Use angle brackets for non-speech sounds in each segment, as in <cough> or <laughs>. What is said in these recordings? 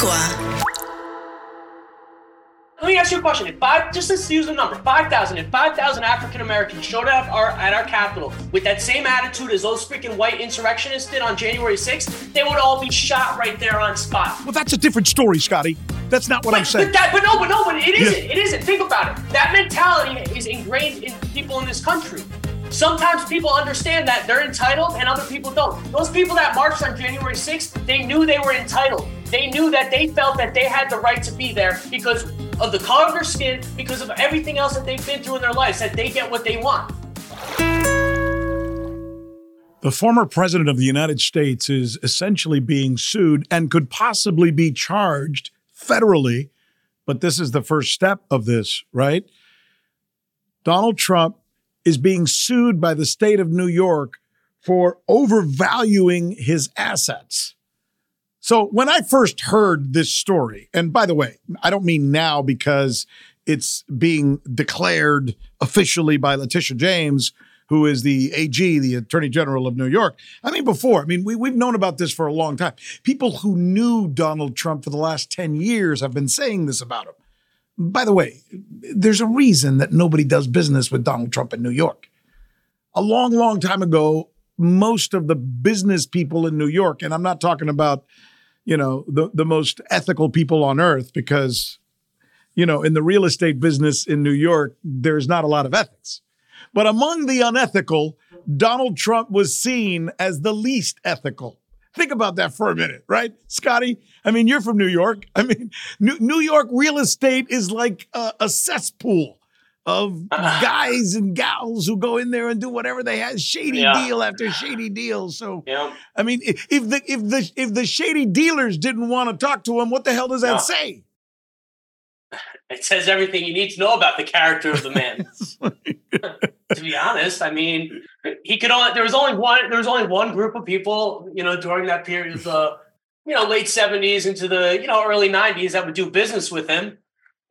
Agua. Let me ask you a question. If five, just let's use a number, 5,000. If 5,000 African Americans showed up our, at our Capitol with that same attitude as those freaking white insurrectionists did on January 6th, they would all be shot right there on spot. Well, that's a different story, Scotty. That's not what but, I'm saying. But, that, but no, but no, but it isn't. Yeah. It isn't. Think about it. That mentality is ingrained in people in this country. Sometimes people understand that they're entitled and other people don't. Those people that marched on January 6th, they knew they were entitled. They knew that they felt that they had the right to be there because of the color of their skin, because of everything else that they've been through in their lives, that they get what they want. The former president of the United States is essentially being sued and could possibly be charged federally, but this is the first step of this, right? Donald Trump is being sued by the state of New York for overvaluing his assets. So when I first heard this story, and by the way, I don't mean now because it's being declared officially by Letitia James, who is the AG, the Attorney General of New York. I mean, before, I mean, we, we've known about this for a long time. People who knew Donald Trump for the last 10 years have been saying this about him. By the way, there's a reason that nobody does business with Donald Trump in New York. A long, long time ago, most of the business people in New York, and I'm not talking about, you know, the, the most ethical people on earth, because, you know, in the real estate business in New York, there's not a lot of ethics. But among the unethical, Donald Trump was seen as the least ethical. Think about that for a minute, right, Scotty? I mean, you're from New York. <laughs> I mean, New, York real estate is like a, a cesspool of ah. guys and gals who go in there and do whatever they have, shady yeah. deal after shady deal. So, yeah. I mean, if the if the if the shady dealers didn't want to talk to him, what the hell does that say? <laughs> It says everything you need to know about the character of the man. <laughs> <laughs> to be honest, I mean, he could only there was only one there was only one group of people, you know, during that period of the you know late seventies into the you know early nineties that would do business with him,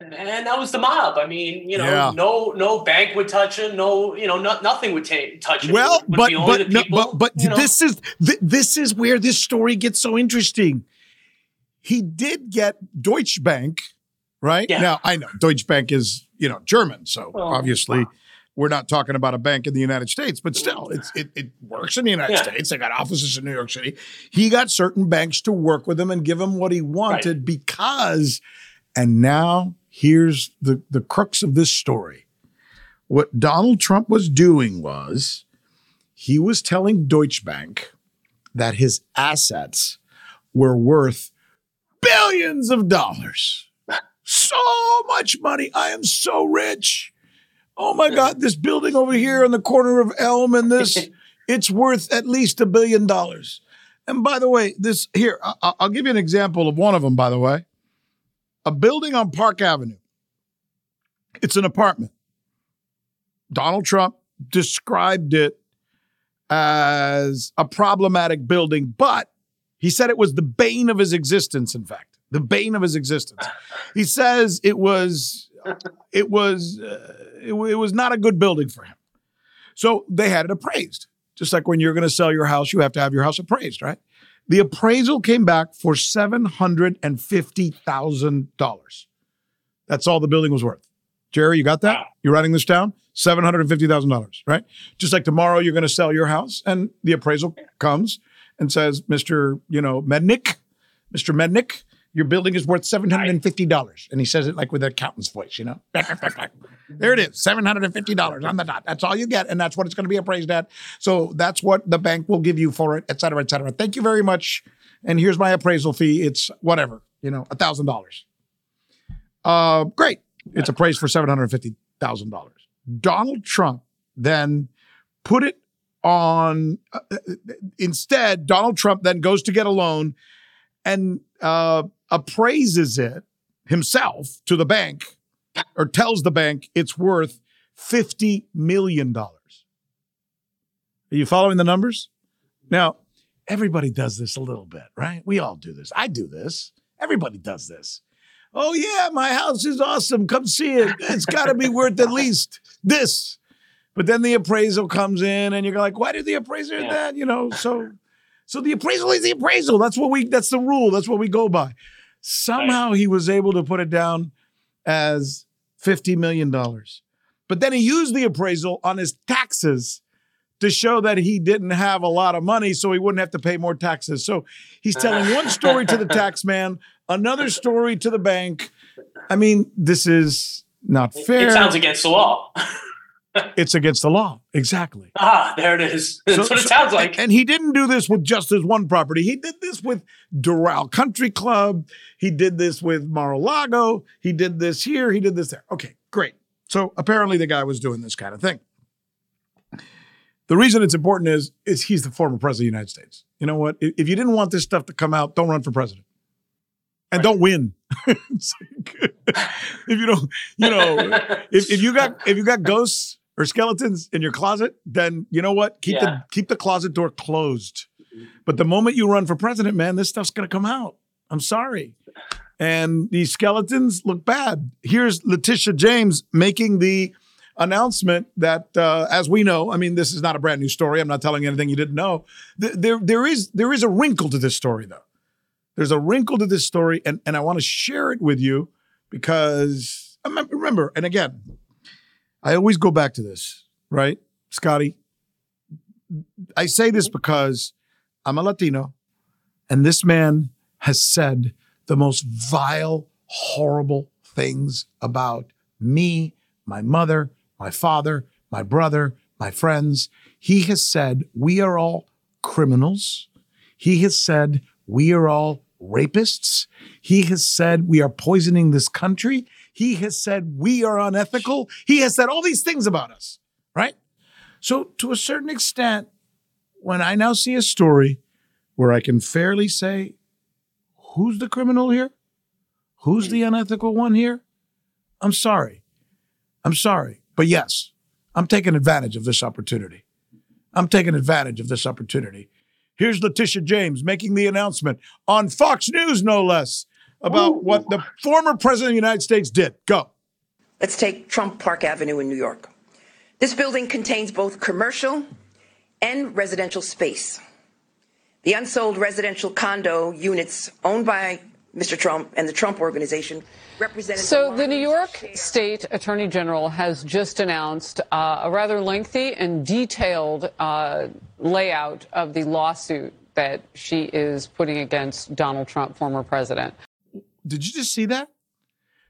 and that was the mob. I mean, you know, yeah. no no bank would touch him, no you know no, nothing would t- touch him. Well, but but, no, but but know? this is th- this is where this story gets so interesting. He did get Deutsche Bank right? Yeah. Now I know Deutsche Bank is you know German, so well, obviously. Wow. We're not talking about a bank in the United States, but still, it's, it, it works in the United yeah. States. They got offices in New York City. He got certain banks to work with him and give him what he wanted right. because, and now here's the, the crux of this story. What Donald Trump was doing was he was telling Deutsche Bank that his assets were worth billions of dollars so much money. I am so rich. Oh my God, this building over here on the corner of Elm and this, <laughs> it's worth at least a billion dollars. And by the way, this here, I, I'll give you an example of one of them, by the way. A building on Park Avenue. It's an apartment. Donald Trump described it as a problematic building, but he said it was the bane of his existence, in fact the bane of his existence. He says it was it was uh, it, it was not a good building for him. So they had it appraised. Just like when you're going to sell your house, you have to have your house appraised, right? The appraisal came back for $750,000. That's all the building was worth. Jerry, you got that? You're writing this down? $750,000, right? Just like tomorrow you're going to sell your house and the appraisal comes and says, Mr. You know, Mednick, Mr. Mednick, your building is worth $750. And he says it like with an accountant's voice, you know? there it is, $750 on the dot. That's all you get. And that's what it's going to be appraised at. So that's what the bank will give you for it, et cetera, et cetera. Thank you very much. And here's my appraisal fee. It's whatever, you know, $1,000. Uh, great. It's appraised for $750,000. Donald Trump then put it on, uh, uh instead, Donald Trump then goes to get a loan and uh, appraises it himself to the bank or tells the bank it's worth $50 million. Are you following the numbers? Now, everybody does this a little bit, right? We all do this. I do this. Everybody does this. Oh, yeah, my house is awesome. Come see it. It's got to be worth at least this. But then the appraisal comes in and you're like, why did the appraiser yeah. that? You know, so so the appraisal is the appraisal. That's what we that's the rule. That's what we go by. Somehow he was able to put it down as $50 million. But then he used the appraisal on his taxes to show that he didn't have a lot of money so he wouldn't have to pay more taxes. So he's telling one <laughs> story to the tax man, another story to the bank. I mean, this is not fair. It sounds against the law. <laughs> <laughs> it's against the law. Exactly. Ah, there it is. <laughs> That's so, what it sounds like. And he didn't do this with just his one property. He did this with Doral Country Club. He did this with Mar-a-Lago. He did this here. He did this there. Okay, great. So apparently the guy was doing this kind of thing. The reason it's important is, is he's the former president of the United States. You know what? If you didn't want this stuff to come out, don't run for president. And don't win. <laughs> if you don't, you know, if, if you got if you got ghosts or skeletons in your closet, then you know what? Keep yeah. the keep the closet door closed. But the moment you run for president, man, this stuff's gonna come out. I'm sorry. And these skeletons look bad. Here's Letitia James making the announcement that, uh, as we know, I mean, this is not a brand new story. I'm not telling you anything you didn't know. There, there is there is a wrinkle to this story, though. There's a wrinkle to this story, and and I want to share it with you because remember, and again, I always go back to this, right? Scotty, I say this because I'm a Latino, and this man has said the most vile, horrible things about me, my mother, my father, my brother, my friends. He has said we are all criminals. He has said we are all rapists. He has said we are poisoning this country. He has said we are unethical. He has said all these things about us, right? So, to a certain extent, when I now see a story where I can fairly say, who's the criminal here? Who's the unethical one here? I'm sorry. I'm sorry. But yes, I'm taking advantage of this opportunity. I'm taking advantage of this opportunity. Here's Letitia James making the announcement on Fox News, no less, about Ooh. what the former president of the United States did. Go. Let's take Trump Park Avenue in New York. This building contains both commercial and residential space. The unsold residential condo units owned by Mr. Trump and the Trump Organization represented. So, the, the New York State Attorney General has just announced uh, a rather lengthy and detailed uh, layout of the lawsuit that she is putting against Donald Trump, former president. Did you just see that?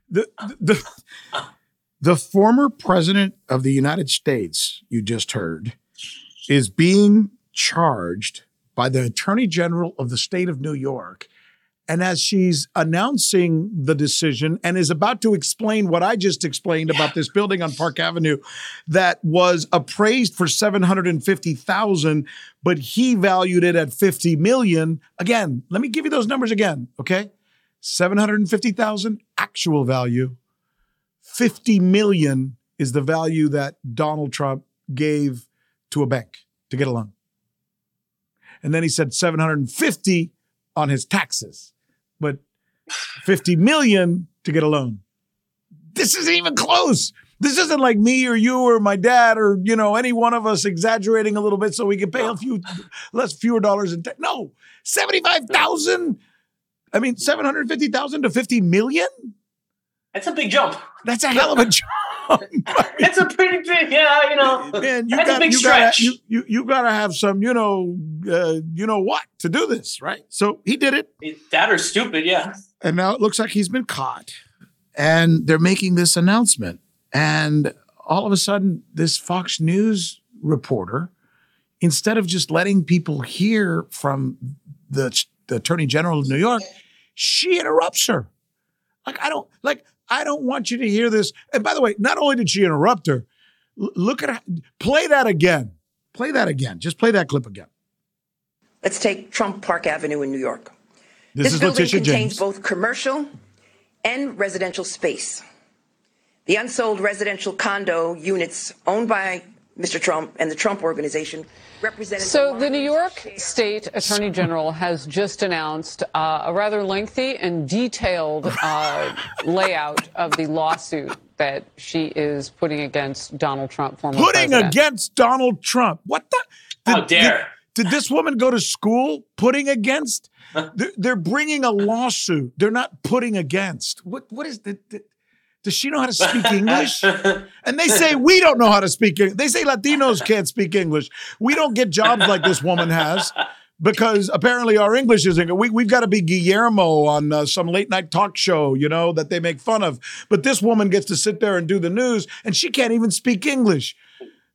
The, the, the former president of the United States, you just heard, is being charged by the Attorney General of the state of New York. And as she's announcing the decision and is about to explain what I just explained yeah. about this building on Park Avenue that was appraised for 750,000 but he valued it at 50 million. Again, let me give you those numbers again, okay? 750,000 actual value. 50 million is the value that Donald Trump gave to a bank to get a loan. And then he said 750 on his taxes, but 50 million to get a loan. This isn't even close. This isn't like me or you or my dad or you know any one of us exaggerating a little bit so we can pay a few less fewer dollars in tax. No, 75,000 I mean, 750,000 to 50 million? That's a big jump. That's a hell of a <laughs> jump. That's a pretty big, yeah, you know. Man, you got, you Gotta, you, you, you got to have some, you know, uh, you know what to do this, right? So he did it. That or stupid, yeah. And now it looks like he's been caught. And they're making this announcement. And all of a sudden, this Fox News reporter, instead of just letting people hear from the the attorney general of New York, she interrupts her. Like, I don't, like, I don't want you to hear this. And by the way, not only did she interrupt her, look at, play that again. Play that again. Just play that clip again. Let's take Trump Park Avenue in New York. This, this building Letitia contains James. both commercial and residential space. The unsold residential condo units owned by Mr. Trump and the Trump Organization represented. So the New York State Attorney General has just announced uh, a rather lengthy and detailed uh, <laughs> layout of the lawsuit that she is putting against Donald Trump, former putting president. against Donald Trump. What the? Did, How dare! Did, Did this woman go to school putting against? They're, they're bringing a lawsuit. They're not putting against. What? What is the, the does she know how to speak English? <laughs> and they say we don't know how to speak English. They say Latinos can't speak English. We don't get jobs like this woman has because apparently our English isn't. We, we've got to be Guillermo on uh, some late night talk show, you know, that they make fun of. But this woman gets to sit there and do the news, and she can't even speak English.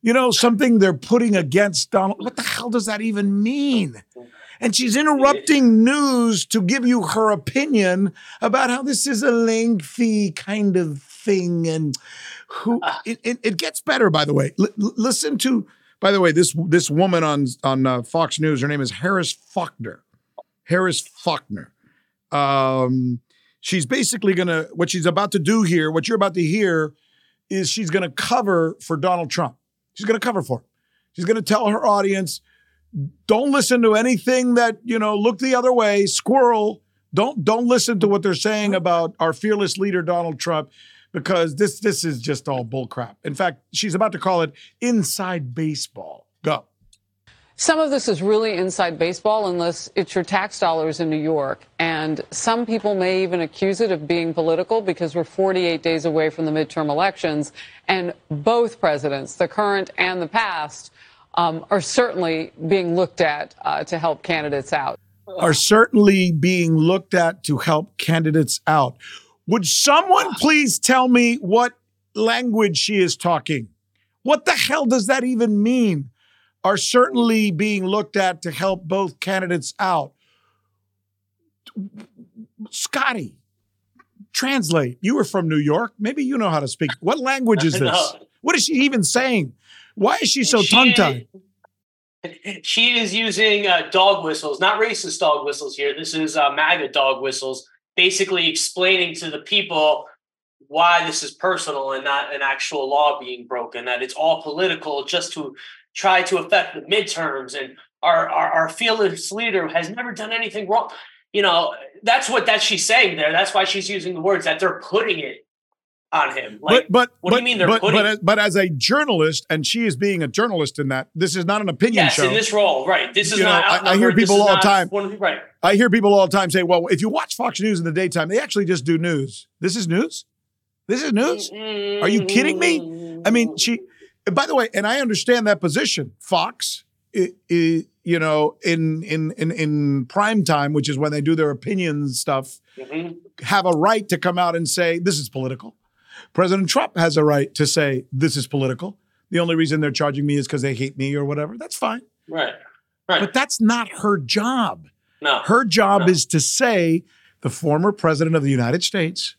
You know, something they're putting against Donald. What the hell does that even mean? And she's interrupting news to give you her opinion about how this is a lengthy kind of thing. And who it, it, it gets better, by the way. L- listen to, by the way, this this woman on on uh, Fox News. Her name is Harris Faulkner. Harris Faulkner. Um, she's basically gonna what she's about to do here. What you're about to hear is she's gonna cover for Donald Trump. She's gonna cover for him. She's gonna tell her audience don't listen to anything that you know look the other way squirrel don't don't listen to what they're saying about our fearless leader donald trump because this this is just all bullcrap in fact she's about to call it inside baseball go some of this is really inside baseball unless it's your tax dollars in New York. And some people may even accuse it of being political because we're 48 days away from the midterm elections. And both presidents, the current and the past, um, are certainly being looked at uh, to help candidates out. Are certainly being looked at to help candidates out. Would someone please tell me what language she is talking? What the hell does that even mean? Are certainly being looked at to help both candidates out. Scotty, translate. You were from New York. Maybe you know how to speak. What language is <laughs> this? What is she even saying? Why is she so tongue tied? <laughs> She is using uh, dog whistles, not racist dog whistles here. This is uh, MAGA dog whistles, basically explaining to the people why this is personal and not an actual law being broken, that it's all political just to try to affect the midterms. And our, our, our fearless leader has never done anything wrong. You know, that's what that she's saying there. That's why she's using the words that they're putting it on him. Like, but but what but, do you mean they're but, putting? But as, but as a journalist, and she is being a journalist in that. This is not an opinion yes, show. in this role, right? This is you not. Know, I, I, hear people all the time. One, right. I hear people all the time say, "Well, if you watch Fox News in the daytime, they actually just do news. This is news. This is news. Are you kidding me? I mean, she. By the way, and I understand that position. Fox, it, it, you know, in in in in prime time, which is when they do their opinion stuff, mm-hmm. have a right to come out and say this is political President Trump has a right to say this is political. The only reason they're charging me is because they hate me or whatever. That's fine. Right. Right. But that's not her job. No. Her job no. is to say the former president of the United States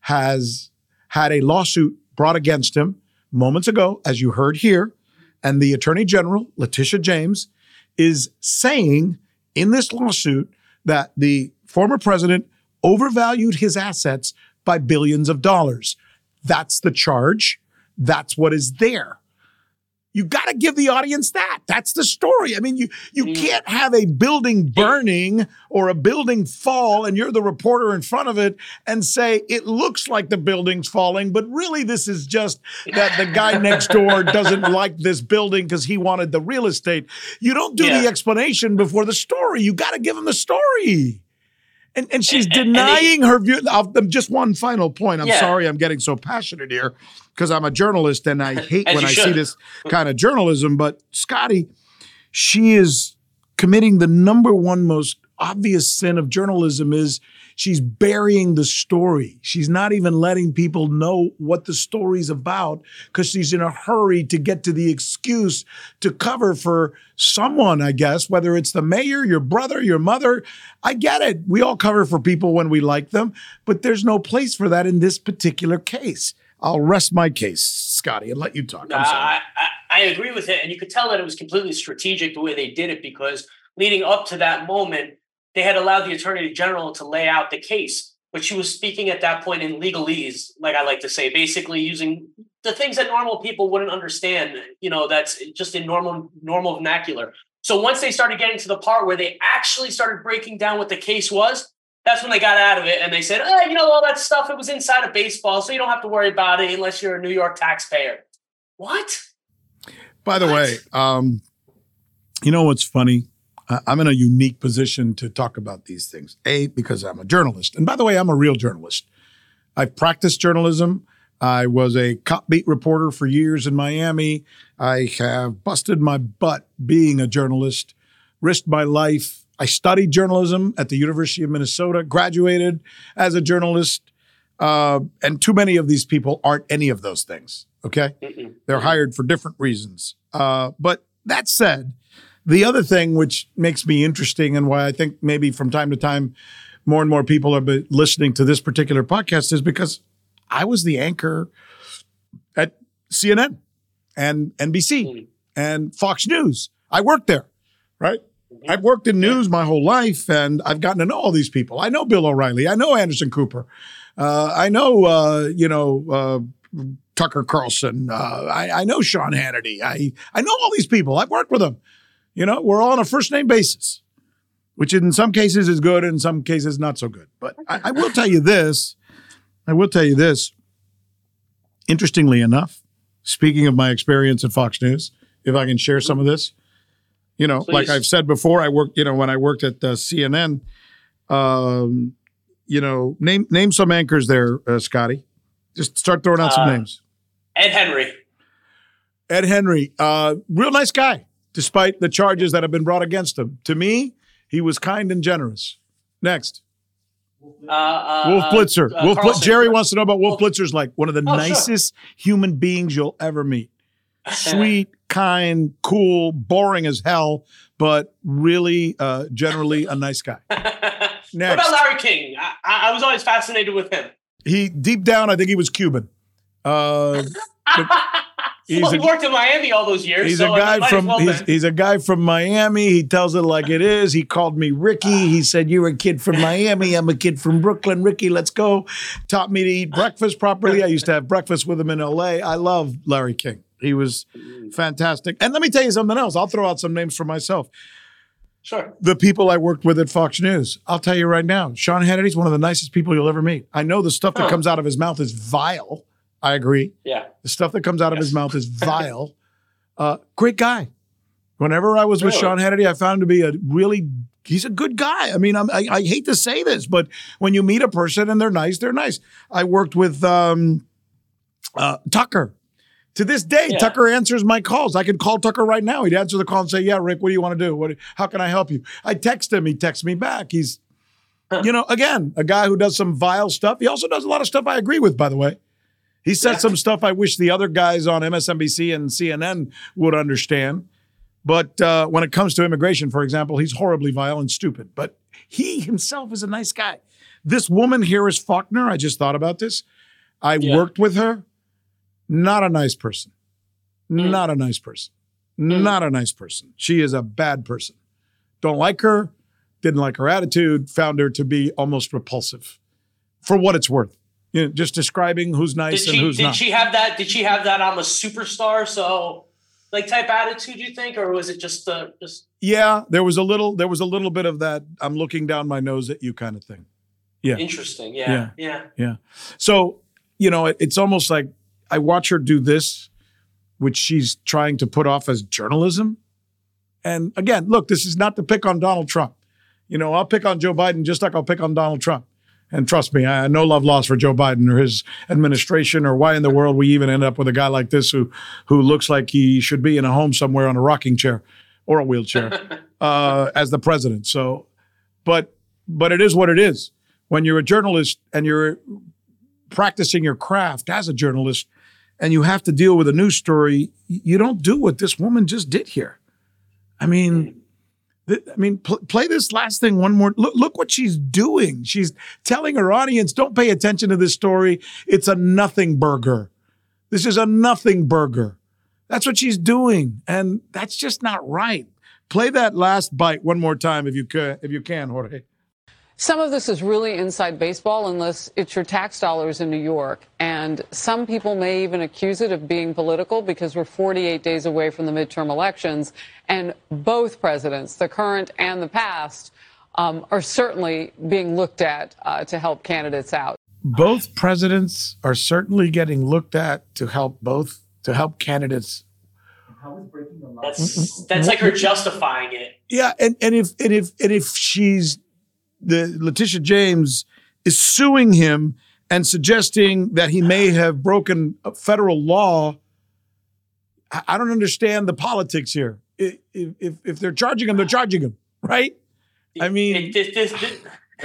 has had a lawsuit brought against him moments ago, as you heard here. And the Attorney General, Letitia James, is saying in this lawsuit that the former president overvalued his assets by billions of dollars. That's the charge. That's what is there. You got to give the audience that. That's the story. I mean, you you mm. can't have a building burning or a building fall and you're the reporter in front of it and say it looks like the building's falling, but really this is just that the guy <laughs> next door doesn't like this building because he wanted the real estate. You don't do yeah. the explanation before the story. You got to give them the story. And, and she's and, denying and they, her view. Of, just one final point. I'm yeah. sorry I'm getting so passionate here because I'm a journalist and I hate when I should. see this kind of journalism. But Scotty, she is committing the number one most obvious sin of journalism is she's burying the story. She's not even letting people know what the story's about because she's in a hurry to get to the excuse to cover for someone, I guess, whether it's the mayor, your brother, your mother. I get it. We all cover for people when we like them, but there's no place for that in this particular case. I'll rest my case, Scotty, and let you talk. Uh, I, I, I agree with it. And you could tell that it was completely strategic the way they did it because leading up to that moment, they had allowed the attorney general to lay out the case, but she was speaking at that point in legalese, like I like to say, basically using the things that normal people wouldn't understand. You know, that's just in normal normal vernacular. So once they started getting to the part where they actually started breaking down what the case was, that's when they got out of it and they said, oh, you know, all that stuff, it was inside of baseball, so you don't have to worry about it unless you're a New York taxpayer. What? By the what? way, um, You know what's funny? I'm in a unique position to talk about these things. A, because I'm a journalist. And by the way, I'm a real journalist. I've practiced journalism. I was a cop beat reporter for years in Miami. I have busted my butt being a journalist, risked my life. I studied journalism at the University of Minnesota, graduated as a journalist. Uh, and too many of these people aren't any of those things. Okay. Mm-mm. They're hired for different reasons. Uh, but that said, the other thing which makes me interesting and why I think maybe from time to time more and more people are listening to this particular podcast is because I was the anchor at CNN and NBC mm-hmm. and Fox News. I worked there, right? Mm-hmm. I've worked in news my whole life and I've gotten to know all these people. I know Bill O'Reilly. I know Anderson Cooper. Uh, I know, uh, you know, uh, Tucker Carlson. Uh, I, I, know Sean Hannity. I, I know all these people. I've worked with them. You know, we're all on a first name basis, which in some cases is good, in some cases not so good. But I, I will tell you this. I will tell you this. Interestingly enough, speaking of my experience at Fox News, if I can share some of this, you know, Please. like I've said before, I worked, you know, when I worked at uh, CNN, um, you know, name name some anchors there, uh, Scotty. Just start throwing out uh, some names. Ed Henry. Ed Henry, uh, real nice guy despite the charges that have been brought against him. To me, he was kind and generous. Next. Uh, uh, Wolf Blitzer. Uh, Wolf Bl- Jerry wants to know about Wolf, Wolf Blitzer's like one of the oh, nicest sure. human beings you'll ever meet. <laughs> Sweet, kind, cool, boring as hell, but really, uh, generally a nice guy. Next. <laughs> What about Larry King? I, I, was always fascinated with him. He deep down, I think he was Cuban. Uh, <laughs> <laughs> He's well, he a, worked in Miami all those years. He's so a guy from well he's, he's, a guy from Miami. He tells it like it is. He called me Ricky. He said, "You're a kid from Miami. I'm a kid from Brooklyn. Ricky, let's go." Taught me to eat breakfast properly. I used to have breakfast with him in L.A. I love Larry King. He was fantastic. And let me tell you something else. I'll throw out some names for myself. Sure. The people I worked with at Fox News. I'll tell you right now, Sean Hannity's one of the nicest people you'll ever meet. I know the stuff that comes out of his mouth is vile I agree. Yeah. The stuff that comes out yes. of his mouth is <laughs> vile. uh, great guy. Whenever I was really? with Sean Hannity, I found him to be a really he's a good guy. I mean, I, I hate to say this, but when you meet a person and they're nice, they're nice. I worked with um, uh, Tucker. To this day, yeah. Tucker answers my calls. I could call Tucker right now. He'd answer the call and say, "Yeah, Rick, what do you want to do? What? How can I help you?" I text him. He texts me back. He's, you know, again, a guy who does some vile stuff. He also does a lot of stuff I agree with, by the way. He said yeah. some stuff I wish the other guys on MSNBC and CNN would understand. But uh, when it comes to immigration, for example, he's horribly vile and stupid. But he himself is a nice guy. This woman here is Faulkner. I just thought about this. I yeah. worked with her. Not a nice person. Mm. Not a nice person. Mm. Not a nice person. She is a bad person. Don't like her. Didn't like her attitude. Found her to be almost repulsive for what it's worth you know, just describing who's nice did and who's did not. Did she have that? Did she have that? I'm a superstar, so like type attitude. You think, or was it just uh, just? Yeah, there was a little. There was a little bit of that. I'm looking down my nose at you kind of thing. Yeah. Interesting. Yeah. Yeah. Yeah. yeah. So you know, it, it's almost like I watch her do this, which she's trying to put off as journalism. And again, look, this is not to pick on Donald Trump. You know, I'll pick on Joe Biden just like I'll pick on Donald Trump. And trust me, I no love lost for Joe Biden or his administration or why in the world we even end up with a guy like this who who looks like he should be in a home somewhere on a rocking chair or a wheelchair <laughs> uh, as the president. So, but but it is what it is. When you're a journalist and you're practicing your craft as a journalist, and you have to deal with a news story, you don't do what this woman just did here. I mean I mean, pl- play this last thing one more. Look, look what she's doing. She's telling her audience, don't pay attention to this story. It's a nothing burger. This is a nothing burger. That's what she's doing. And that's just not right. Play that last bite one more time if you can, if you can, Jorge. Some of this is really inside baseball unless it's your tax dollars in New York. And some people may even accuse it of being political because we're 48 days away from the midterm elections. And both presidents, the current and the past, um, are certainly being looked at uh, to help candidates out. Both presidents are certainly getting looked at to help both to help candidates That's that's like her justifying it. Yeah, and, and if and if and if she's the Letitia James is suing him and suggesting that he may have broken a federal law, I, I don't understand the politics here. If, if if they're charging him, they're charging him, right? I mean, It- this, this, this,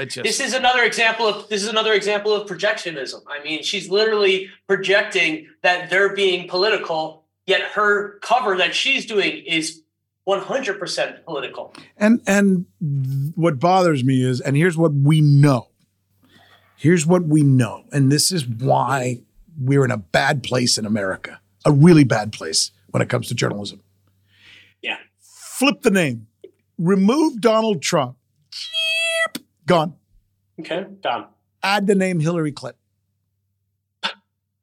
just, this is another example of this is another example of projectionism. I mean, she's literally projecting that they're being political, yet her cover that she's doing is 100% political. And and what bothers me is, and here's what we know. Here's what we know, and this is why we're in a bad place in America, a really bad place when it comes to journalism. Yeah. Flip the name, remove Donald Trump, gone. Okay, done. Add the name Hillary Clinton.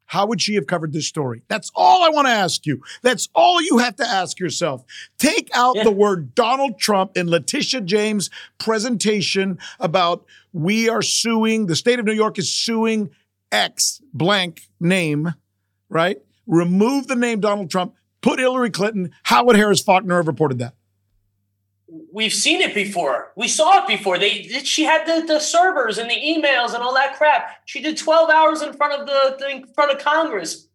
How would she have covered this story? That's all I want to ask you. That's all you have to ask yourself. Take out Yeah. the word Donald Trump in Letitia James' presentation about we are suing, the state of New York is suing X blank name, right? Remove the name Donald Trump, put Hillary Clinton. How would Harris Faulkner have reported that? We've seen it before. We saw it before. They she had the, the servers and the emails and all that crap. She did 12 hours in front of the, the in front of Congress.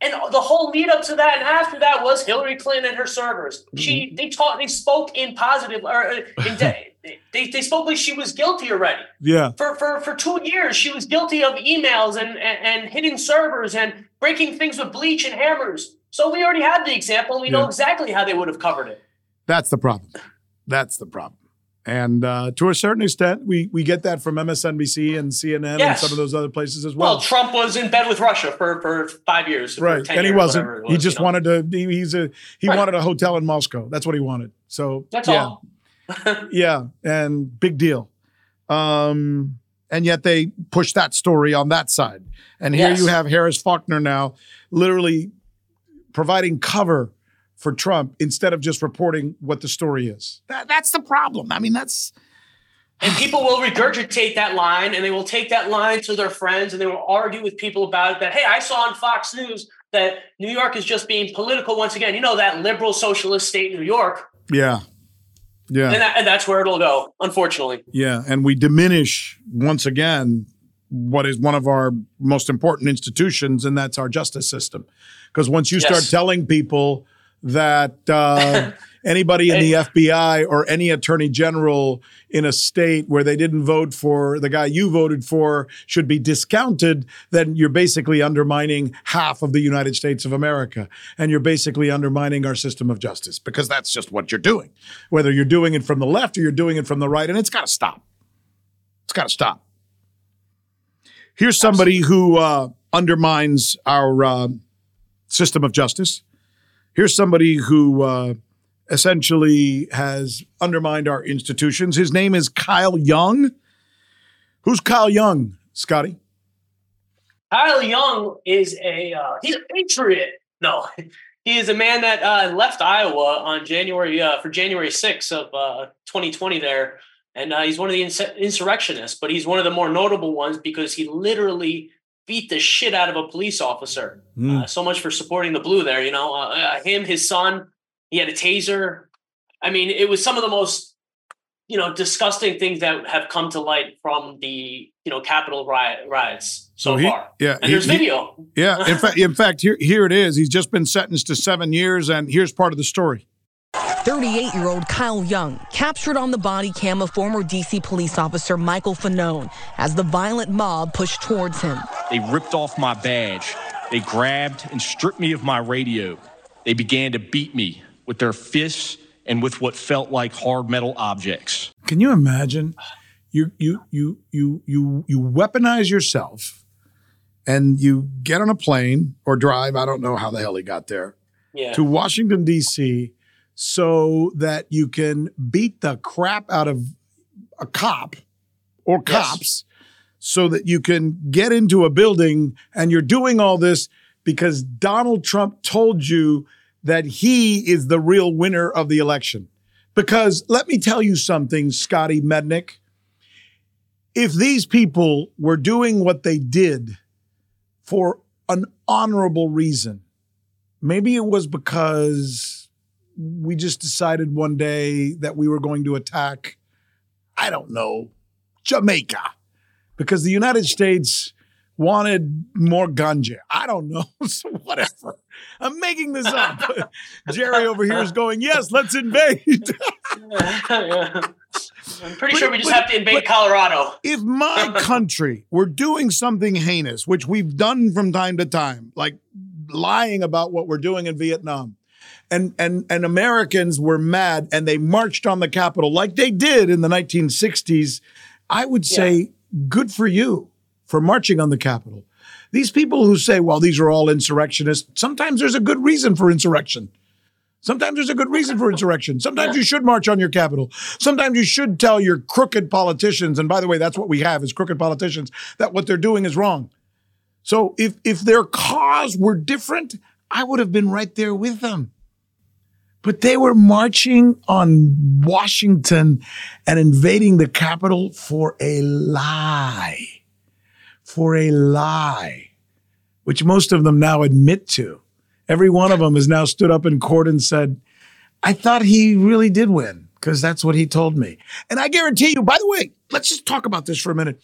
And the whole lead up to that and after that was Hillary Clinton and her servers. She they taught they spoke in positive or uh, in de- <laughs> they, they spoke like she was guilty already. Yeah. For, for for two years, she was guilty of emails and, and, and hitting servers and breaking things with bleach and hammers. So we already have the example. and We know exactly how they would have covered it. That's the problem. That's the problem. And uh, to a certain extent, we we get that from MSNBC and CNN and some of those other places as Well, well. Trump was in bed with Russia for, for five years, right, 10 and he years, wasn't. it he just you know? wanted to. He, he's a he Right. wanted a hotel in Moscow. That's what he wanted. So That's yeah, all. <laughs> yeah, and big deal. Um, and yet they push that story on that side. And here Yes. you have Harris Faulkner now, literally providing cover for Trump instead of just reporting what the story is. That, that's the problem. I mean, that's And people will regurgitate that line and they will take that line to their friends and they will argue with people about it that, hey, I saw on Fox News that New York is just being political once again. You know, that liberal socialist state, New York. yeah, yeah. And, that, and that's where it'll go, unfortunately. Yeah, and we diminish once again what is one of our most important institutions, and that's our justice system. Because once you start telling people that uh, <laughs> anybody in the FBI or any attorney general in a state where they didn't vote for the guy you voted for should be discounted, then you're basically undermining half of the United States of America. And you're basically undermining our system of justice because that's just what you're doing. Whether you're doing it from the left or you're doing it from the right, and it's got to stop. It's got to stop. Here's somebody who uh, undermines our uh, system of justice. Here's somebody who uh, essentially has undermined our institutions. His name is Kyle Young. Who's Kyle Young, Scotty? Kyle Young is a uh, he's a patriot. No, <laughs> he is a man that uh, left Iowa on January uh, for January 6th of uh, 2020 there, and uh, he's one of the ins- insurrectionists. But he's one of the more notable ones because he literally beat the shit out of a police officer. Hmm. Uh, so much for supporting the blue there. You know, uh, uh, him, his son, he had a taser. I mean, it was some of the most you know disgusting things that have come to light from the you know Capitol riot riots so, he, far. yeah, And he- there's he- video. yeah. In <laughs> fact, in fact, here here it is. He's just been sentenced to seven years, and here's part of the story. 38 year old Kyle Young captured on the body cam of former D.C. police officer Michael Fanone as the violent mob pushed towards him. They ripped off my badge. They grabbed and stripped me of my radio. They began to beat me with their fists and with what felt like hard metal objects. Can you imagine? You you you you you you weaponize yourself, and you get on a plane or drive. I don't know how the hell he got there Yeah. to Washington D.C. so that you can beat the crap out of a cop or Yes. cops, so that you can get into a building and you're doing all this because Donald Trump told you that he is the real winner of the election. Because let me tell you something, Scotty Mednick. If these people were doing what they did for an honorable reason, maybe it was because we just decided one day that we were going to attack, I don't know, Jamaica, because the United States wanted more ganja. I don't know. <laughs> so whatever. I'm making this up. <laughs> Jerry over here is going, yes, let's invade. <laughs> I'm pretty but, sure we just but, have to invade Colorado. If my country were doing something heinous, which we've done from time to time, like lying about what we're doing in Vietnam, and and and Americans were mad and they marched on the Capitol like they did in the 1960s, I would say yeah. good for you for marching on the Capitol. These people who say, well, these are all insurrectionists, sometimes there's a good reason for insurrection. Sometimes there's a good reason for insurrection. Sometimes you should march on your capital. Sometimes you should tell your crooked politicians, and by the way, that's what we have is crooked politicians, that what they're doing is wrong. So if if their cause were different, I would have been right there with them. But they were marching on Washington and invading the Capitol for a lie for a lie, which most of them now admit to. Every one of them has now stood up in court and said, I thought he really did win because that's what he told me. And I guarantee you, by the way, let's just talk about this for a minute.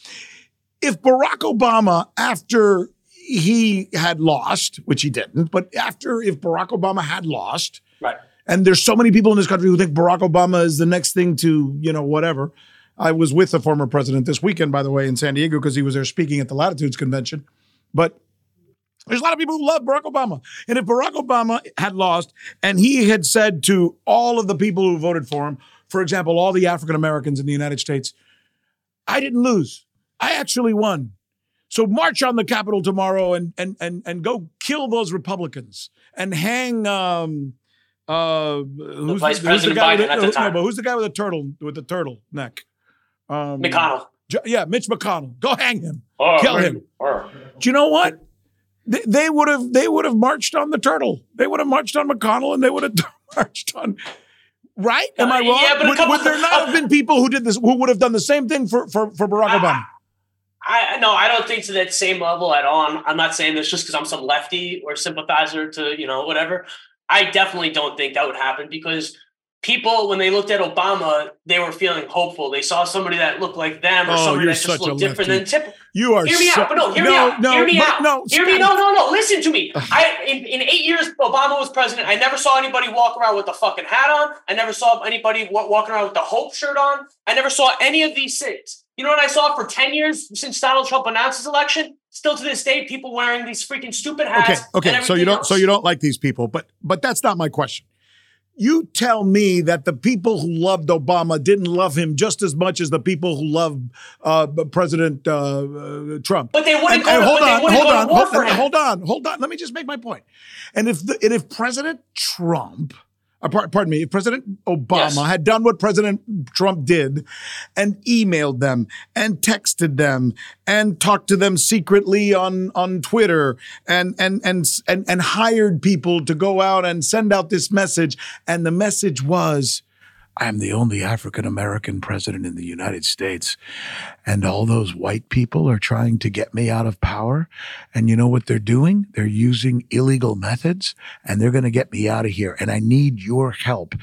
If Barack Obama, after he had lost, which he didn't, but after if Barack Obama had lost, right. And there's so many people in this country who think Barack Obama is the next thing to, you know, whatever. I was with the former president this weekend, by the way, in San Diego because he was there speaking at the Latitudes Convention. But there's a lot of people who love Barack Obama. And if Barack Obama had lost and he had said to all of the people who voted for him, for example, all the African Americans in the United States, I didn't lose. I actually won. So march on the Capitol tomorrow and and and and go kill those Republicans and hang um uh who's, the, who's the guy with the, no, but who's the guy with the turtle with the turtle neck? Um, McConnell. Yeah, Mitch McConnell. Go hang him. Oh, Kill him. Oh. Do you know what? They, would have they would have marched on the turtle. They would have marched on McConnell and they would have <laughs> marched on right? Am I uh, wrong? Yeah, but would, would there not have been people who did this who would have done the same thing for for, for Barack I, Obama? I no, I don't think to that same level at all. I'm, I'm not saying this just because I'm some lefty or sympathizer to you know whatever. I definitely don't think that would happen because people when they looked at Obama, they were feeling hopeful. They saw somebody that looked like them or oh, somebody that just looked different than typical. You are hear me so, out, but no, hear no, me out. No, hear me out. No, hear me. No, no, no. Listen to me. <sighs> I in, in, eight years Obama was president. I never saw anybody walk around with a fucking hat on. I never saw anybody walking around with the hope shirt on. I never saw any of these things. You know what I saw for ten years since Donald Trump announced his election? Still to this day, people wearing these freaking stupid hats. Okay, okay. So you don't, else. so you don't like these people, but but that's not my question. You tell me that the people who loved Obama didn't love him just as much as the people who loved uh, President uh, uh, Trump. But they wouldn't and, and hold on, hold on, hold, hold on, hold on. Let me just make my point. And if the, and if President Trump – Uh, pardon me, if President Obama yes. had done what President Trump did and emailed them and texted them and talked to them secretly on, on Twitter and, and, and, and, and hired people to go out and send out this message. And the message was, I am the only African American president in the United States. And all those white people are trying to get me out of power. And you know what they're doing? They're using illegal methods and they're going to get me out of here. And I need your help.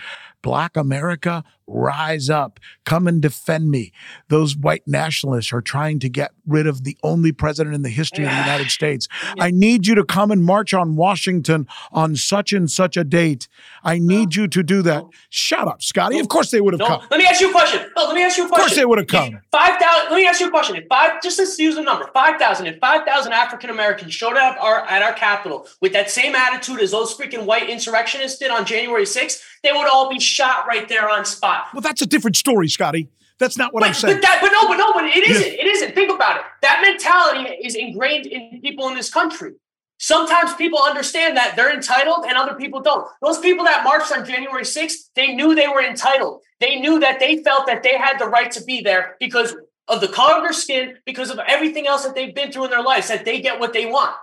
Black America, rise up. Come and defend me. Those white nationalists are trying to get rid of the only president in the history of the <sighs> United States. I need you to come and march on Washington on such and such a date. I need you to do that. Shut up, Scotty. Of course they would have no. come. Let me ask you a question. No, let me ask you a question. Of course they would have come. Five thousand. Let me ask you a question. If five, just let's use a number. Five thousand. If five thousand African Americans showed up our, at our Capitol with that same attitude as those freaking white insurrectionists did on January 6th, they would all be shot right there on spot. Well, that's a different story, Scotty. That's not what but, I'm saying. But, that, but no, but no, but it isn't. Yeah. It isn't. Think about it. That mentality is ingrained in people in this country. Sometimes people understand that they're entitled and other people don't. Those people that marched on January 6th, they knew they were entitled. They knew that they felt that they had the right to be there because of the color of their skin, because of everything else that they've been through in their lives, that they get what they want.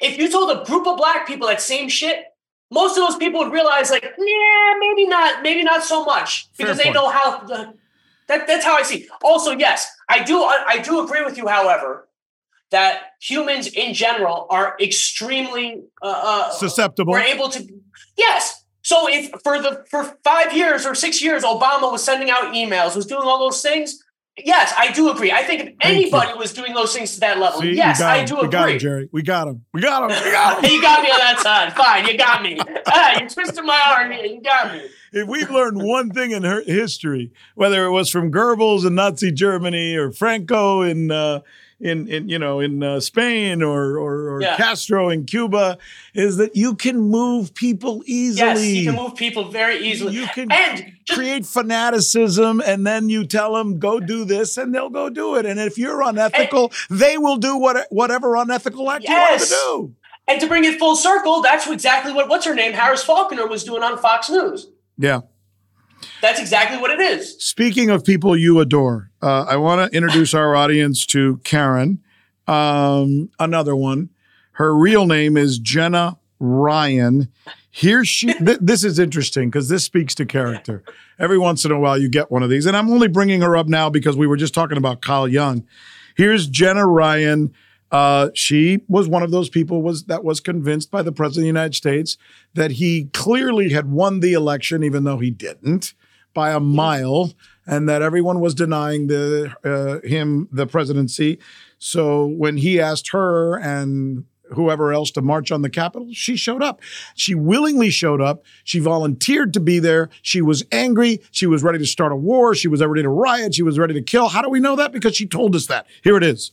If you told a group of black people that same shit, most of those people would realize, like, yeah, maybe not, maybe not so much, because Fair they point. know how. Uh, that, that's how I see. Also, yes, I do. I do agree with you. However, that humans in general are extremely uh, uh susceptible. We're able to. Yes, So if for the for five years or six years, Obama was sending out emails, was doing all those things. Yes, I do agree. I think if anybody was doing those things to that level, See, yes, I do we agree. got him, Jerry. We got him. We got him. We <laughs> got him. you got me on that side. Fine, you got me. <laughs> Ah, you twisted my arm. You got me. If we've learned one thing in her history, whether it was from Goebbels in Nazi Germany or Franco in uh, in, in you know in uh, Spain or or, or Yeah. Castro in Cuba, is that you can move people easily. Yes, you can move people very easily. You can and just, create fanaticism, and then you tell them go do this, and they'll go do it. And if you're unethical, they will do what whatever unethical act you want to Yes. do. and to bring it full circle, that's exactly what what's her name, Harris Faulkner, was doing on Fox News. Yeah. That's exactly what it is. Speaking of people you adore, uh, I want to introduce our audience to Karen. Um, another one. Her real name is Jenna Ryan. Here she. <laughs> Th- this is interesting because this speaks to character. Every once in a while, you get one of these, and I'm only bringing her up now because we were just talking about Kyle Young. Here's Jenna Ryan. Uh, she was one of those people was that was convinced by the president of the United States that he clearly had won the election, even though he didn't by a mile, and that everyone was denying the uh, him the presidency. So when he asked her and whoever else to march on the Capitol, she showed up. She willingly showed up. She volunteered to be there. She was angry. She was ready to start a war. She was ready to riot. She was ready to kill. How do we know that? Because she told us that. Here it is.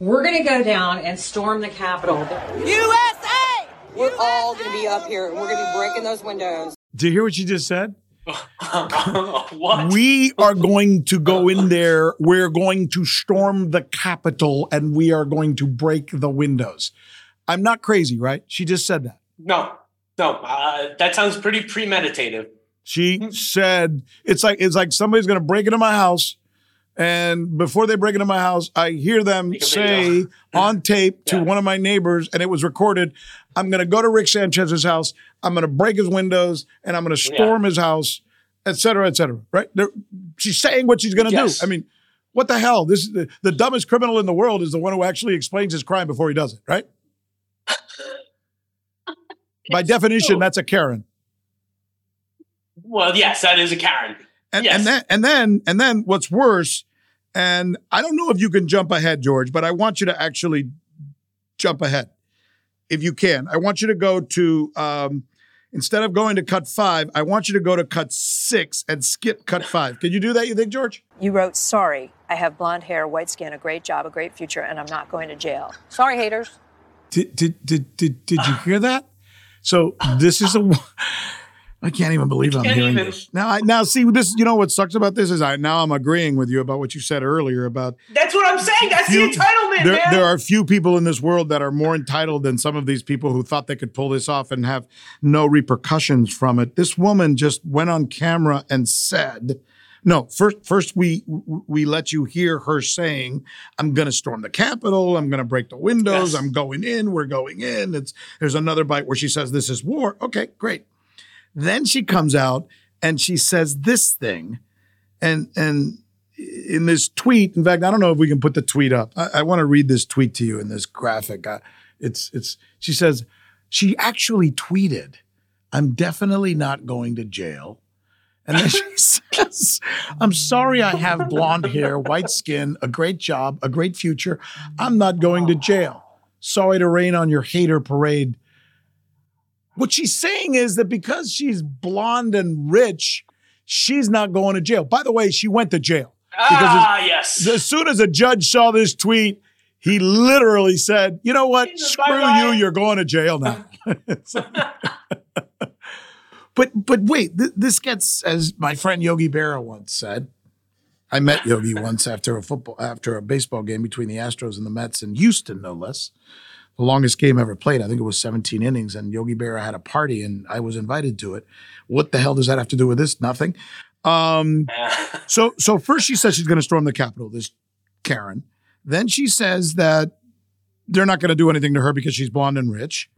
We're going to go down and storm the Capitol. USA! We're all going to be up here and we're going to be breaking those windows. Do you hear what she just said? <laughs> what? We are going to go in there. We're going to storm the Capitol and we are going to break the windows. I'm not crazy, right? She just said that. no, no. Uh, that sounds pretty premeditative. She said it's like it's like somebody's going to break into my house, and before they break into my house, I hear them say <laughs> on tape to Yeah. one of my neighbors, and it was recorded. I'm going to go to Rick Sanchez's house. I'm going to break his windows, and I'm going to storm his house, et cetera, et cetera. Right? They're, she's saying what she's going to Yes. do. I mean, what the hell? This is the, the dumbest criminal in the world is the one who actually explains his crime before he does it. Right? <laughs> By definition, true. that's a Karen. Well, yes, that is a Karen. And, Yes. and then and then and then what's worse, and I don't know if you can jump ahead, George, but I want you to actually jump ahead. If you can. I want you to go to um instead of going to cut five, I want you to go to cut six and skip cut five. Can you do that, you think, George? You wrote, Sorry, I have blonde hair, white skin, a great job, a great future, and I'm not going to jail. Sorry, haters. Did did did did, did you hear that? So this is a I can't even believe I'm can't hearing even. this. Now I now see this you know what sucks about this is I now I'm agreeing with you about what you said earlier about That's what I'm saying. That's few- the entitlement, there, man. there are few people in this world that are more entitled than some of these people who thought they could pull this off and have no repercussions from it. This woman just went on camera and said, no, first, first we we let you hear her saying, "I'm going to storm the Capitol. I'm going to break the windows. Yes. I'm going in. We're going in." It's there's another bite where she says, "This is war." Okay, great. Then she comes out and she says this thing, and and in this tweet, in fact, I don't know if we can put the tweet up. I, I want to read this tweet to you in this graphic. Uh, it's it's. She says she actually tweeted, "I'm definitely not going to jail." And then she <laughs> says, I'm sorry I have blonde hair, white skin, a great job, a great future. I'm not going to jail. Sorry to rain on your hater parade. What she's saying is that because she's blonde and rich, she's not going to jail. By the way, she went to jail. ah, yes. As soon as a judge saw this tweet, he literally said, You know what? Said, Screw "Bye-bye." you. You're going to jail now. So- <laughs> <laughs> but but wait, th- this gets as my friend Yogi Berra once said. I met Yogi once after a football after a baseball game between the Astros and the Mets in Houston, no less. The longest game ever played. I think it was 17 innings, and Yogi Berra had a party, and I was invited to it. What the hell does that have to do with this? Nothing. Um, <laughs> so so first she says she's going to storm the Capitol. This Karen. Then she says that they're not going to do anything to her because she's blonde and rich.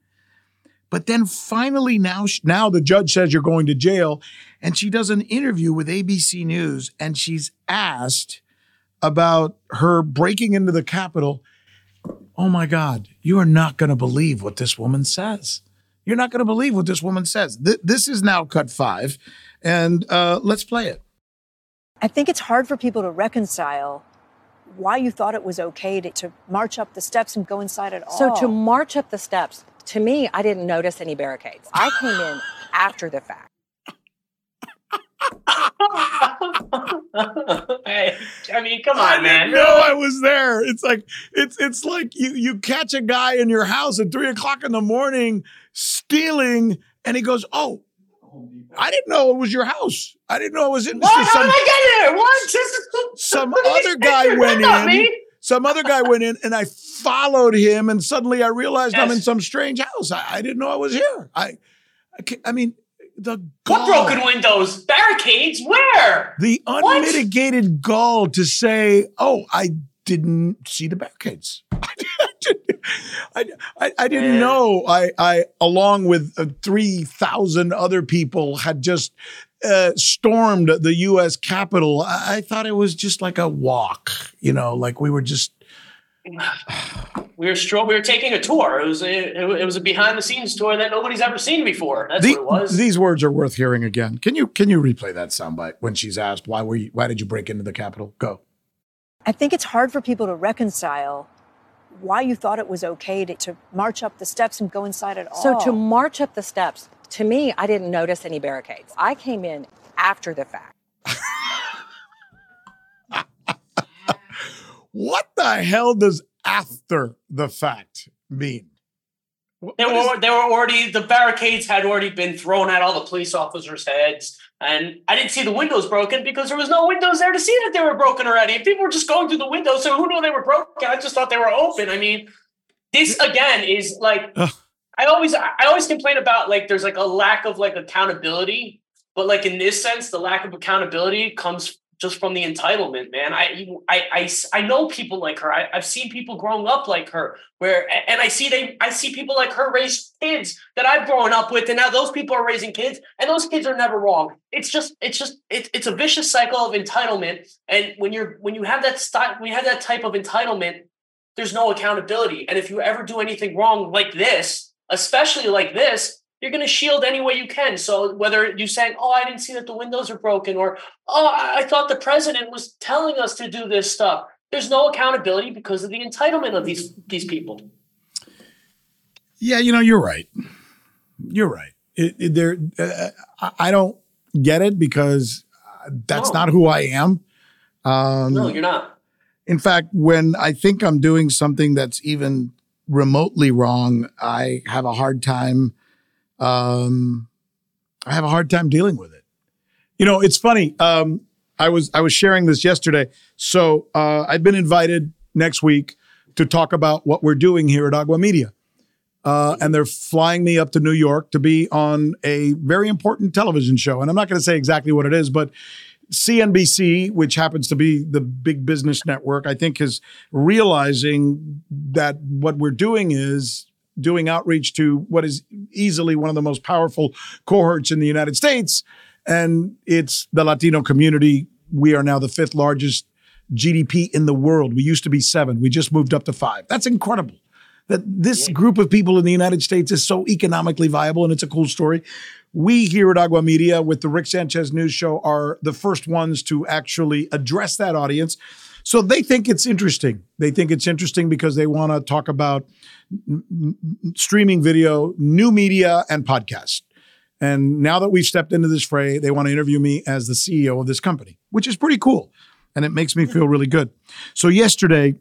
But then finally, now now the judge says you're going to jail, and she does an interview with ABC News, and she's asked about her breaking into the Capitol. Oh my God, you are not going to believe what this woman says. You're not going to believe what this woman says. Th- this is now cut five, and uh, let's play it. I think it's hard for people to reconcile why you thought it was okay to, to march up the steps and go inside at all. So to march up the steps, to me, I didn't notice any barricades. I came in after the fact. Hey, I mean, come I on, man. didn't I was there. It's like it's it's like you you catch a guy in your house at three o'clock in the morning stealing, and he goes, "Oh, I didn't know it was your house. I didn't know it was in." What? How Some, did I get here? What? <laughs> some <laughs> What did you other guy went in. me. Some other guy went in, and I followed him, and suddenly I realized I'm in some strange house. I, I didn't know I was here. I, I, I mean, the What broken windows? Barricades? Where? the What? unmitigated gall to say, "Oh, I didn't see the barricades. <laughs> I, I, I didn't know. I, I, along with uh, three thousand other people, had just uh, stormed the U.S. Capitol. I, I thought it was just like a walk, you know, like we were just. <sighs> We were stro- we were taking a tour. It was a, it, was a behind the scenes tour that nobody's ever seen before. That's The- what it was. These words are worth hearing again. Can you can you replay that soundbite when she's asked why were you, why did you break into the Capitol? Go. I think it's hard for people to reconcile why you thought it was okay to, to march up the steps and go inside at all. So to march up the steps, to me, I didn't notice any barricades. I came in after the fact. What the hell does after the fact mean? What- They what is- were they were already the barricades had already been thrown at all the police officers' heads, and I didn't see the windows broken because there was no windows there to see that they were broken already. If people were just going through the windows, so who knew they were broken? I just thought they were open. I mean, this again is like Ugh. I always I always complain about like there's like a lack of like accountability, but like in this sense, the lack of accountability comes just from the entitlement, man. I I I, I know people like her. I, I've seen people growing up like her, where and I see they I see people like her raise kids that I've grown up with, and now those people are raising kids, and those kids are never wrong. It's just it's just it, it's a vicious cycle of entitlement, and when you're when you have that style, when you have that type of entitlement, there's no accountability, and if you ever do anything wrong like this, especially like this. You're going to shield any way you can. So whether you're saying, "Oh, I didn't see that the windows are broken," or "Oh, I thought the president was telling us to do this stuff," there's no accountability because of the entitlement of these these people. Yeah, you know, you're right. You're right. It, it- there, uh, I- I don't get it because uh, that's No. not who I am. Um, No, you're not. in fact, when I think I'm doing something that's even remotely wrong, I have a hard time. Um, I have a hard time dealing with it. You know, it's funny. Um, I was I was sharing this yesterday. So uh, I've been invited next week to talk about what we're doing here at Agua Media. Uh, and they're flying me up to New York to be on a very important television show. And I'm not going to say exactly what it is, but CNBC, which happens to be the big business network, I think is realizing that what we're doing is doing outreach to what is easily one of the most powerful cohorts in the United States. And it's the Latino community. We are now the fifth largest GDP in the world. We used to be seven. We just moved up to five. That's incredible that this group of people in the United States is so economically viable, and it's a cool story. We here at Agua Media with the Rick Sanchez News Show are the first ones to actually address that audience. So they think it's interesting. They think it's interesting because they want to talk about n- n- streaming video, new media, and podcast. And now that we've stepped into this fray, they want to interview me as the CEO of this company, which is pretty cool. And it makes me feel really good. So, yesterday,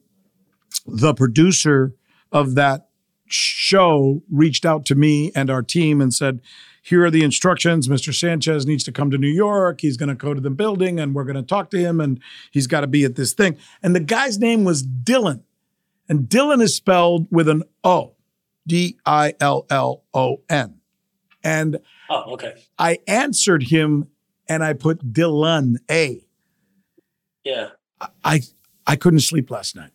the producer of that show reached out to me and our team and said, Here are the instructions. Mr. Sanchez needs to come to New York. He's going to go to the building and we're going to talk to him and he's got to be at this thing. And the guy's name was Dylan. And Dylan is spelled with an O, D I L L O N. And Oh, okay. I answered him and I put Dylan A. Yeah. I I couldn't sleep last night.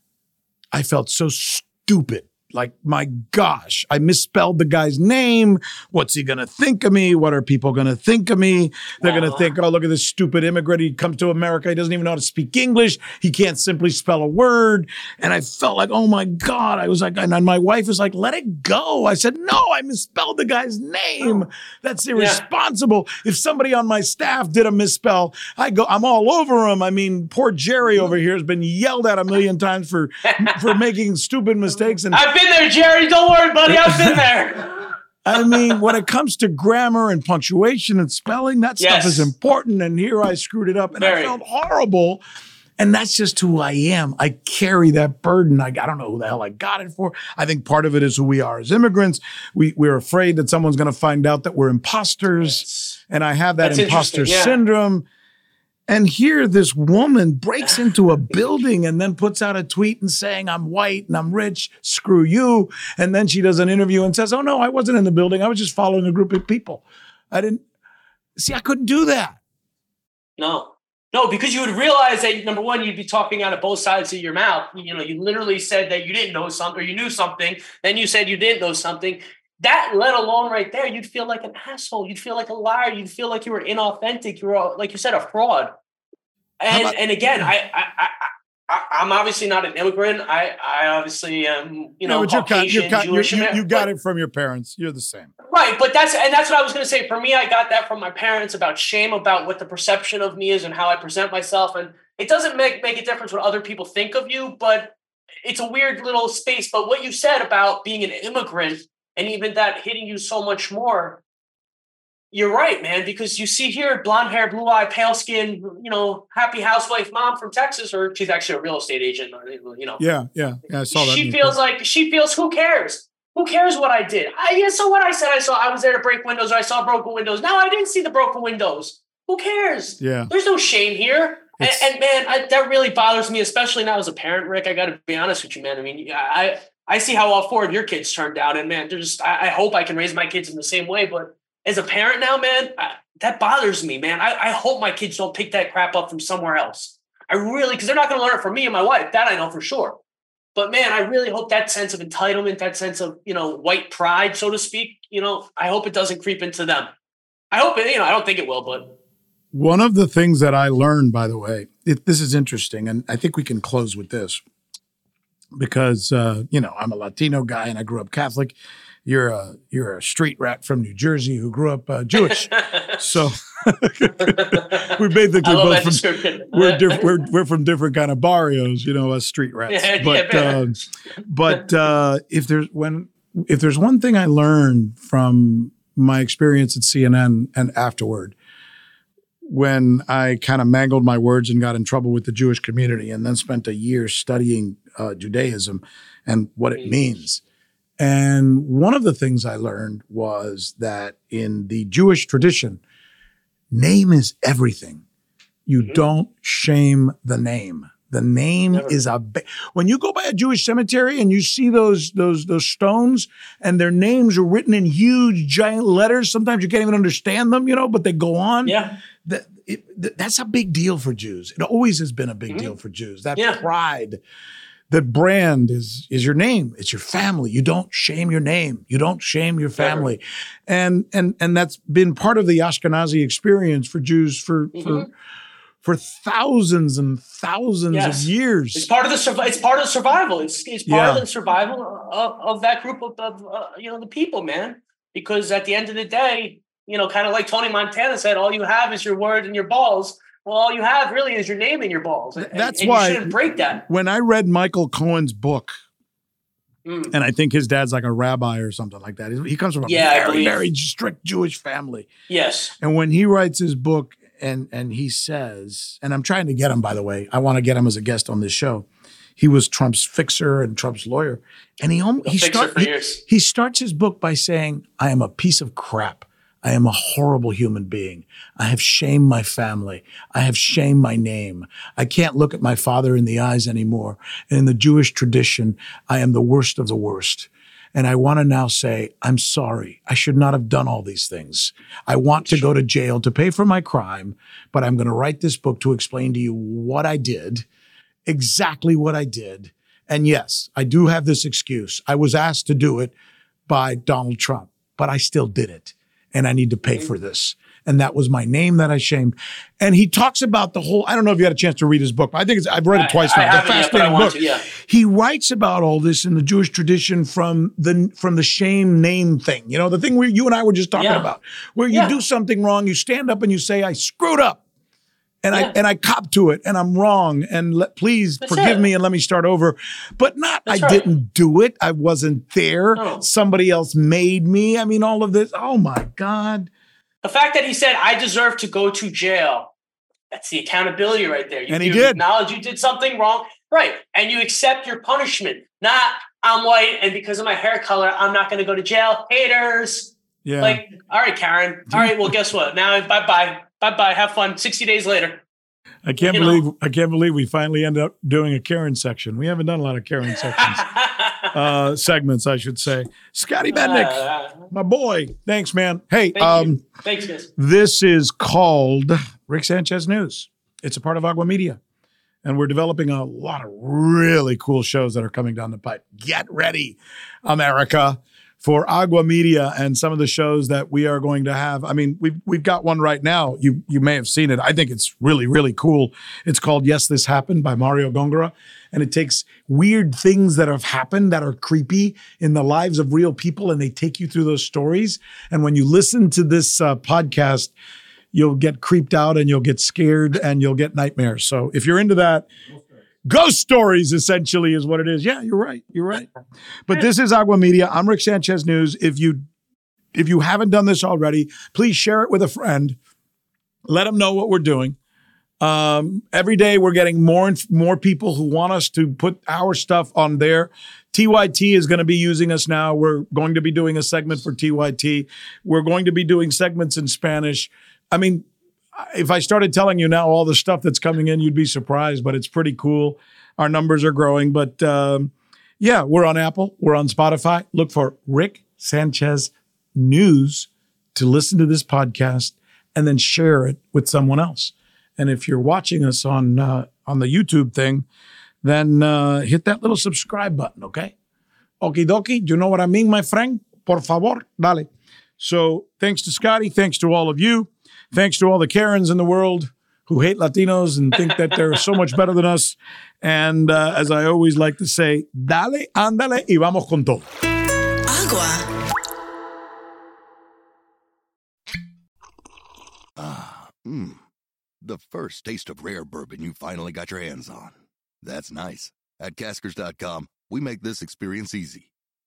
I felt so stupid like, my gosh, I misspelled the guy's name. What's he going to think of me? What are people going to think of me? They're going to think, oh, look at this stupid immigrant. He comes to America. He doesn't even know how to speak English. He can't simply spell a word. And I felt like, oh my God. I was like, and my wife was like, let it go. I said, no, I misspelled the guy's name. Oh. That's irresponsible. Yeah. If somebody on my staff did a misspell, I go, I'm all over him. I mean, poor Jerry over here has been yelled at a million times for, for <laughs> making stupid mistakes. And I've been there, Jerry. Don't worry, buddy. I've been there. <laughs> I mean, when it comes to grammar and punctuation and spelling, that yes. stuff is important. And here I screwed it up and Very. I felt horrible. And that's just who I am. I carry that burden. I, I don't know who the hell I got it for. I think part of it is who we are as immigrants. We, we're afraid that someone's going to find out that we're imposters. Yes. And I have that that's imposter yeah. syndrome. And here, this woman breaks ah, into a building and then puts out a tweet and saying, I'm white and I'm rich, screw you. And then she does an interview and says, Oh, no, I wasn't in the building. I was just following a group of people. I didn't see, I couldn't do that. No, no, because you would realize that number one, you'd be talking out of both sides of your mouth. You know, you literally said that you didn't know something or you knew something, then you said you didn't know something. That let alone right there, you'd feel like an asshole. You'd feel like a liar. You'd feel like you were inauthentic. You were, like you said, a fraud. And about, and again, I, I, I I, am obviously not an immigrant. I I obviously am you know no, Caucasian, you're, you're, Jewish. You, you, you got it from your parents. You're the same, right? But that's and that's what I was going to say. For me, I got that from my parents about shame, about what the perception of me is and how I present myself. And it doesn't make make a difference what other people think of you, but it's a weird little space. But what you said about being an immigrant and even that hitting you so much more you're right, man, because you see here blonde hair, blue eye, pale skin, you know, happy housewife mom from Texas, or she's actually a real estate agent, uh, you know. Yeah, yeah, yeah. I saw that. She feels like she feels who cares? Who cares what I did? I yeah, so what I said I saw I was there to break windows or I saw broken windows. No, I didn't see the broken windows. Who cares? Yeah. There's no shame here. And, and, man, I, that really bothers me, especially now as a parent, Rick. I got to be honest with you, man. I mean, I I see how all four of your kids turned out, and man, there's I, I hope I can raise my kids in the same way, but as a parent now, man, I, that bothers me, man. I, I hope my kids don't pick that crap up from somewhere else. I really, because they're not going to learn it from me and my wife. That I know for sure. But man, I really hope that sense of entitlement, that sense of you know white pride, so to speak, you know, I hope it doesn't creep into them. I hope it. You know, I don't think it will, but one of the things that I learned, by the way, it, this is interesting, and I think we can close with this because uh, you know I'm a Latino guy and I grew up Catholic you're a you're a street rat from New Jersey who grew up uh, Jewish. <laughs> so <laughs> we're basically both from we're, diff- we're we're from different kind of barrios, you know, as street rats. Yeah, but yeah, uh, but uh, if there's when if there's one thing I learned from my experience at CNN and afterward, when I kind of mangled my words and got in trouble with the Jewish community, and then spent a year studying uh, Judaism and what it means and one of the things I learned was that in the Jewish tradition, name is everything. You mm-hmm. don't shame the name. The name Never. is a ba- when you go by a Jewish cemetery and you see those those those stones and their names are written in huge giant letters. Sometimes you can't even understand them, you know, but they go on. Yeah, that, it, that's a big deal for Jews. It always has been a big mm-hmm. deal for Jews. That yeah. pride that brand is is your name. It's your family. You don't shame your name. You don't shame your family. And and and that's been part of the ashkenazi experience for jews for mm-hmm. for for thousands and thousands yes. of years. It's part of the it's part of the survival. It's, it's part yeah. of the survival of, of that group of, of uh, you know the people man. Because at the end of the day you know kind of like tony montana said all you have is your word and your balls well, all you have really is your name and your balls. And, That's and why you shouldn't break that. When I read Michael Cohen's book, mm. and I think his dad's like a rabbi or something like that. He comes from a yeah, very, very strict Jewish family. Yes. And when he writes his book and and he says, and I'm trying to get him, by the way, I want to get him as a guest on this show. He was Trump's fixer and Trump's lawyer. And he, he, start, he, he starts his book by saying, I am a piece of crap. I am a horrible human being. I have shamed my family. I have shamed my name. I can't look at my father in the eyes anymore. And in the Jewish tradition, I am the worst of the worst. And I want to now say, I'm sorry. I should not have done all these things. I want to go to jail to pay for my crime, but I'm going to write this book to explain to you what I did, exactly what I did, And yes, I do have this excuse. I was asked to do it by Donald Trump, but I still did it. And I need to pay for this. And that was my name that I shamed. And he talks about the whole, I don't know if you had a chance to read his book, but I think it's, I've read it twice I now. haven't the I fascinating book. to, yeah. He writes about all this in the Jewish tradition from the from the shame name thing. You know, the thing where you and I were just talking Yeah. about, where you Yeah. do something wrong, you stand up and you say, I screwed up and I Yeah. and I cop to it and I'm wrong and let, please That's forgive it. me and let me start over. But not That's I right. didn't do it. I wasn't there. No. Somebody else made me. I mean, all of this. Oh my God. The fact that he said, I deserve to go to jail, that's the accountability right there. You, And he you did. acknowledge you did something wrong. Right. And you accept your punishment. Not, I'm white and because of my hair color, I'm not going to go to jail. Haters. Yeah. Like, all right, Karen. All right, well, guess what? Now, bye bye. Bye bye. Have fun. 60 days later. I can't you know. believe I can't believe we finally ended up doing a Karen section. We haven't done a lot of Karen sections. <laughs> uh segments, I should say. Scotty Mednick, Uh, my boy. Thanks, man. Hey, thank um. Thanks, guys. This is called Rick Sanchez News. It's a part of Agua Media. And we're developing a lot of really cool shows that are coming down the pipe. Get ready, America, for Agua Media and some of the shows that we are going to have. I mean, we've we've got one right now. You you may have seen it. I think it's really, really cool. It's called Yes, This Happened by Mario Gongora. And it takes weird things that have happened that are creepy in the lives of real people and they take you through those stories. And when you listen to this uh, podcast, you'll get creeped out and you'll get scared and you'll get nightmares. So if you're into that, ghost stories essentially is what it is. Yeah, you're right. You're right. But this is Agua Media. I'm Rick Sanchez News. If you if you haven't done this already, please share it with a friend. Let them know what we're doing. Um, every day we're getting more and more people who want us to put our stuff on there. TYT is going to be using us now. We're going to be doing a segment for TYT. We're going to be doing segments in Spanish. I mean, if I started telling you now all the stuff that's coming in, you'd be surprised, but it's pretty cool. Our numbers are growing, but um, yeah, we're on Apple, we're on Spotify. Look for Rick Sanchez News to listen to this podcast and then share it with someone else. And if you're watching us on uh, on the YouTube thing, then uh, hit that little subscribe button, okay? Okie dokie, you know what I mean, my friend? Por favor, dale. So thanks to Scotty, thanks to all of you, thanks to all the Karens in the world who hate Latinos and think that they're so much better than us. And uh, as I always like to say, dale, ándale y vamos con todo. Agua. Mmm. The first taste of rare bourbon you finally got your hands on. That's nice. At Caskers.com, we make this experience easy.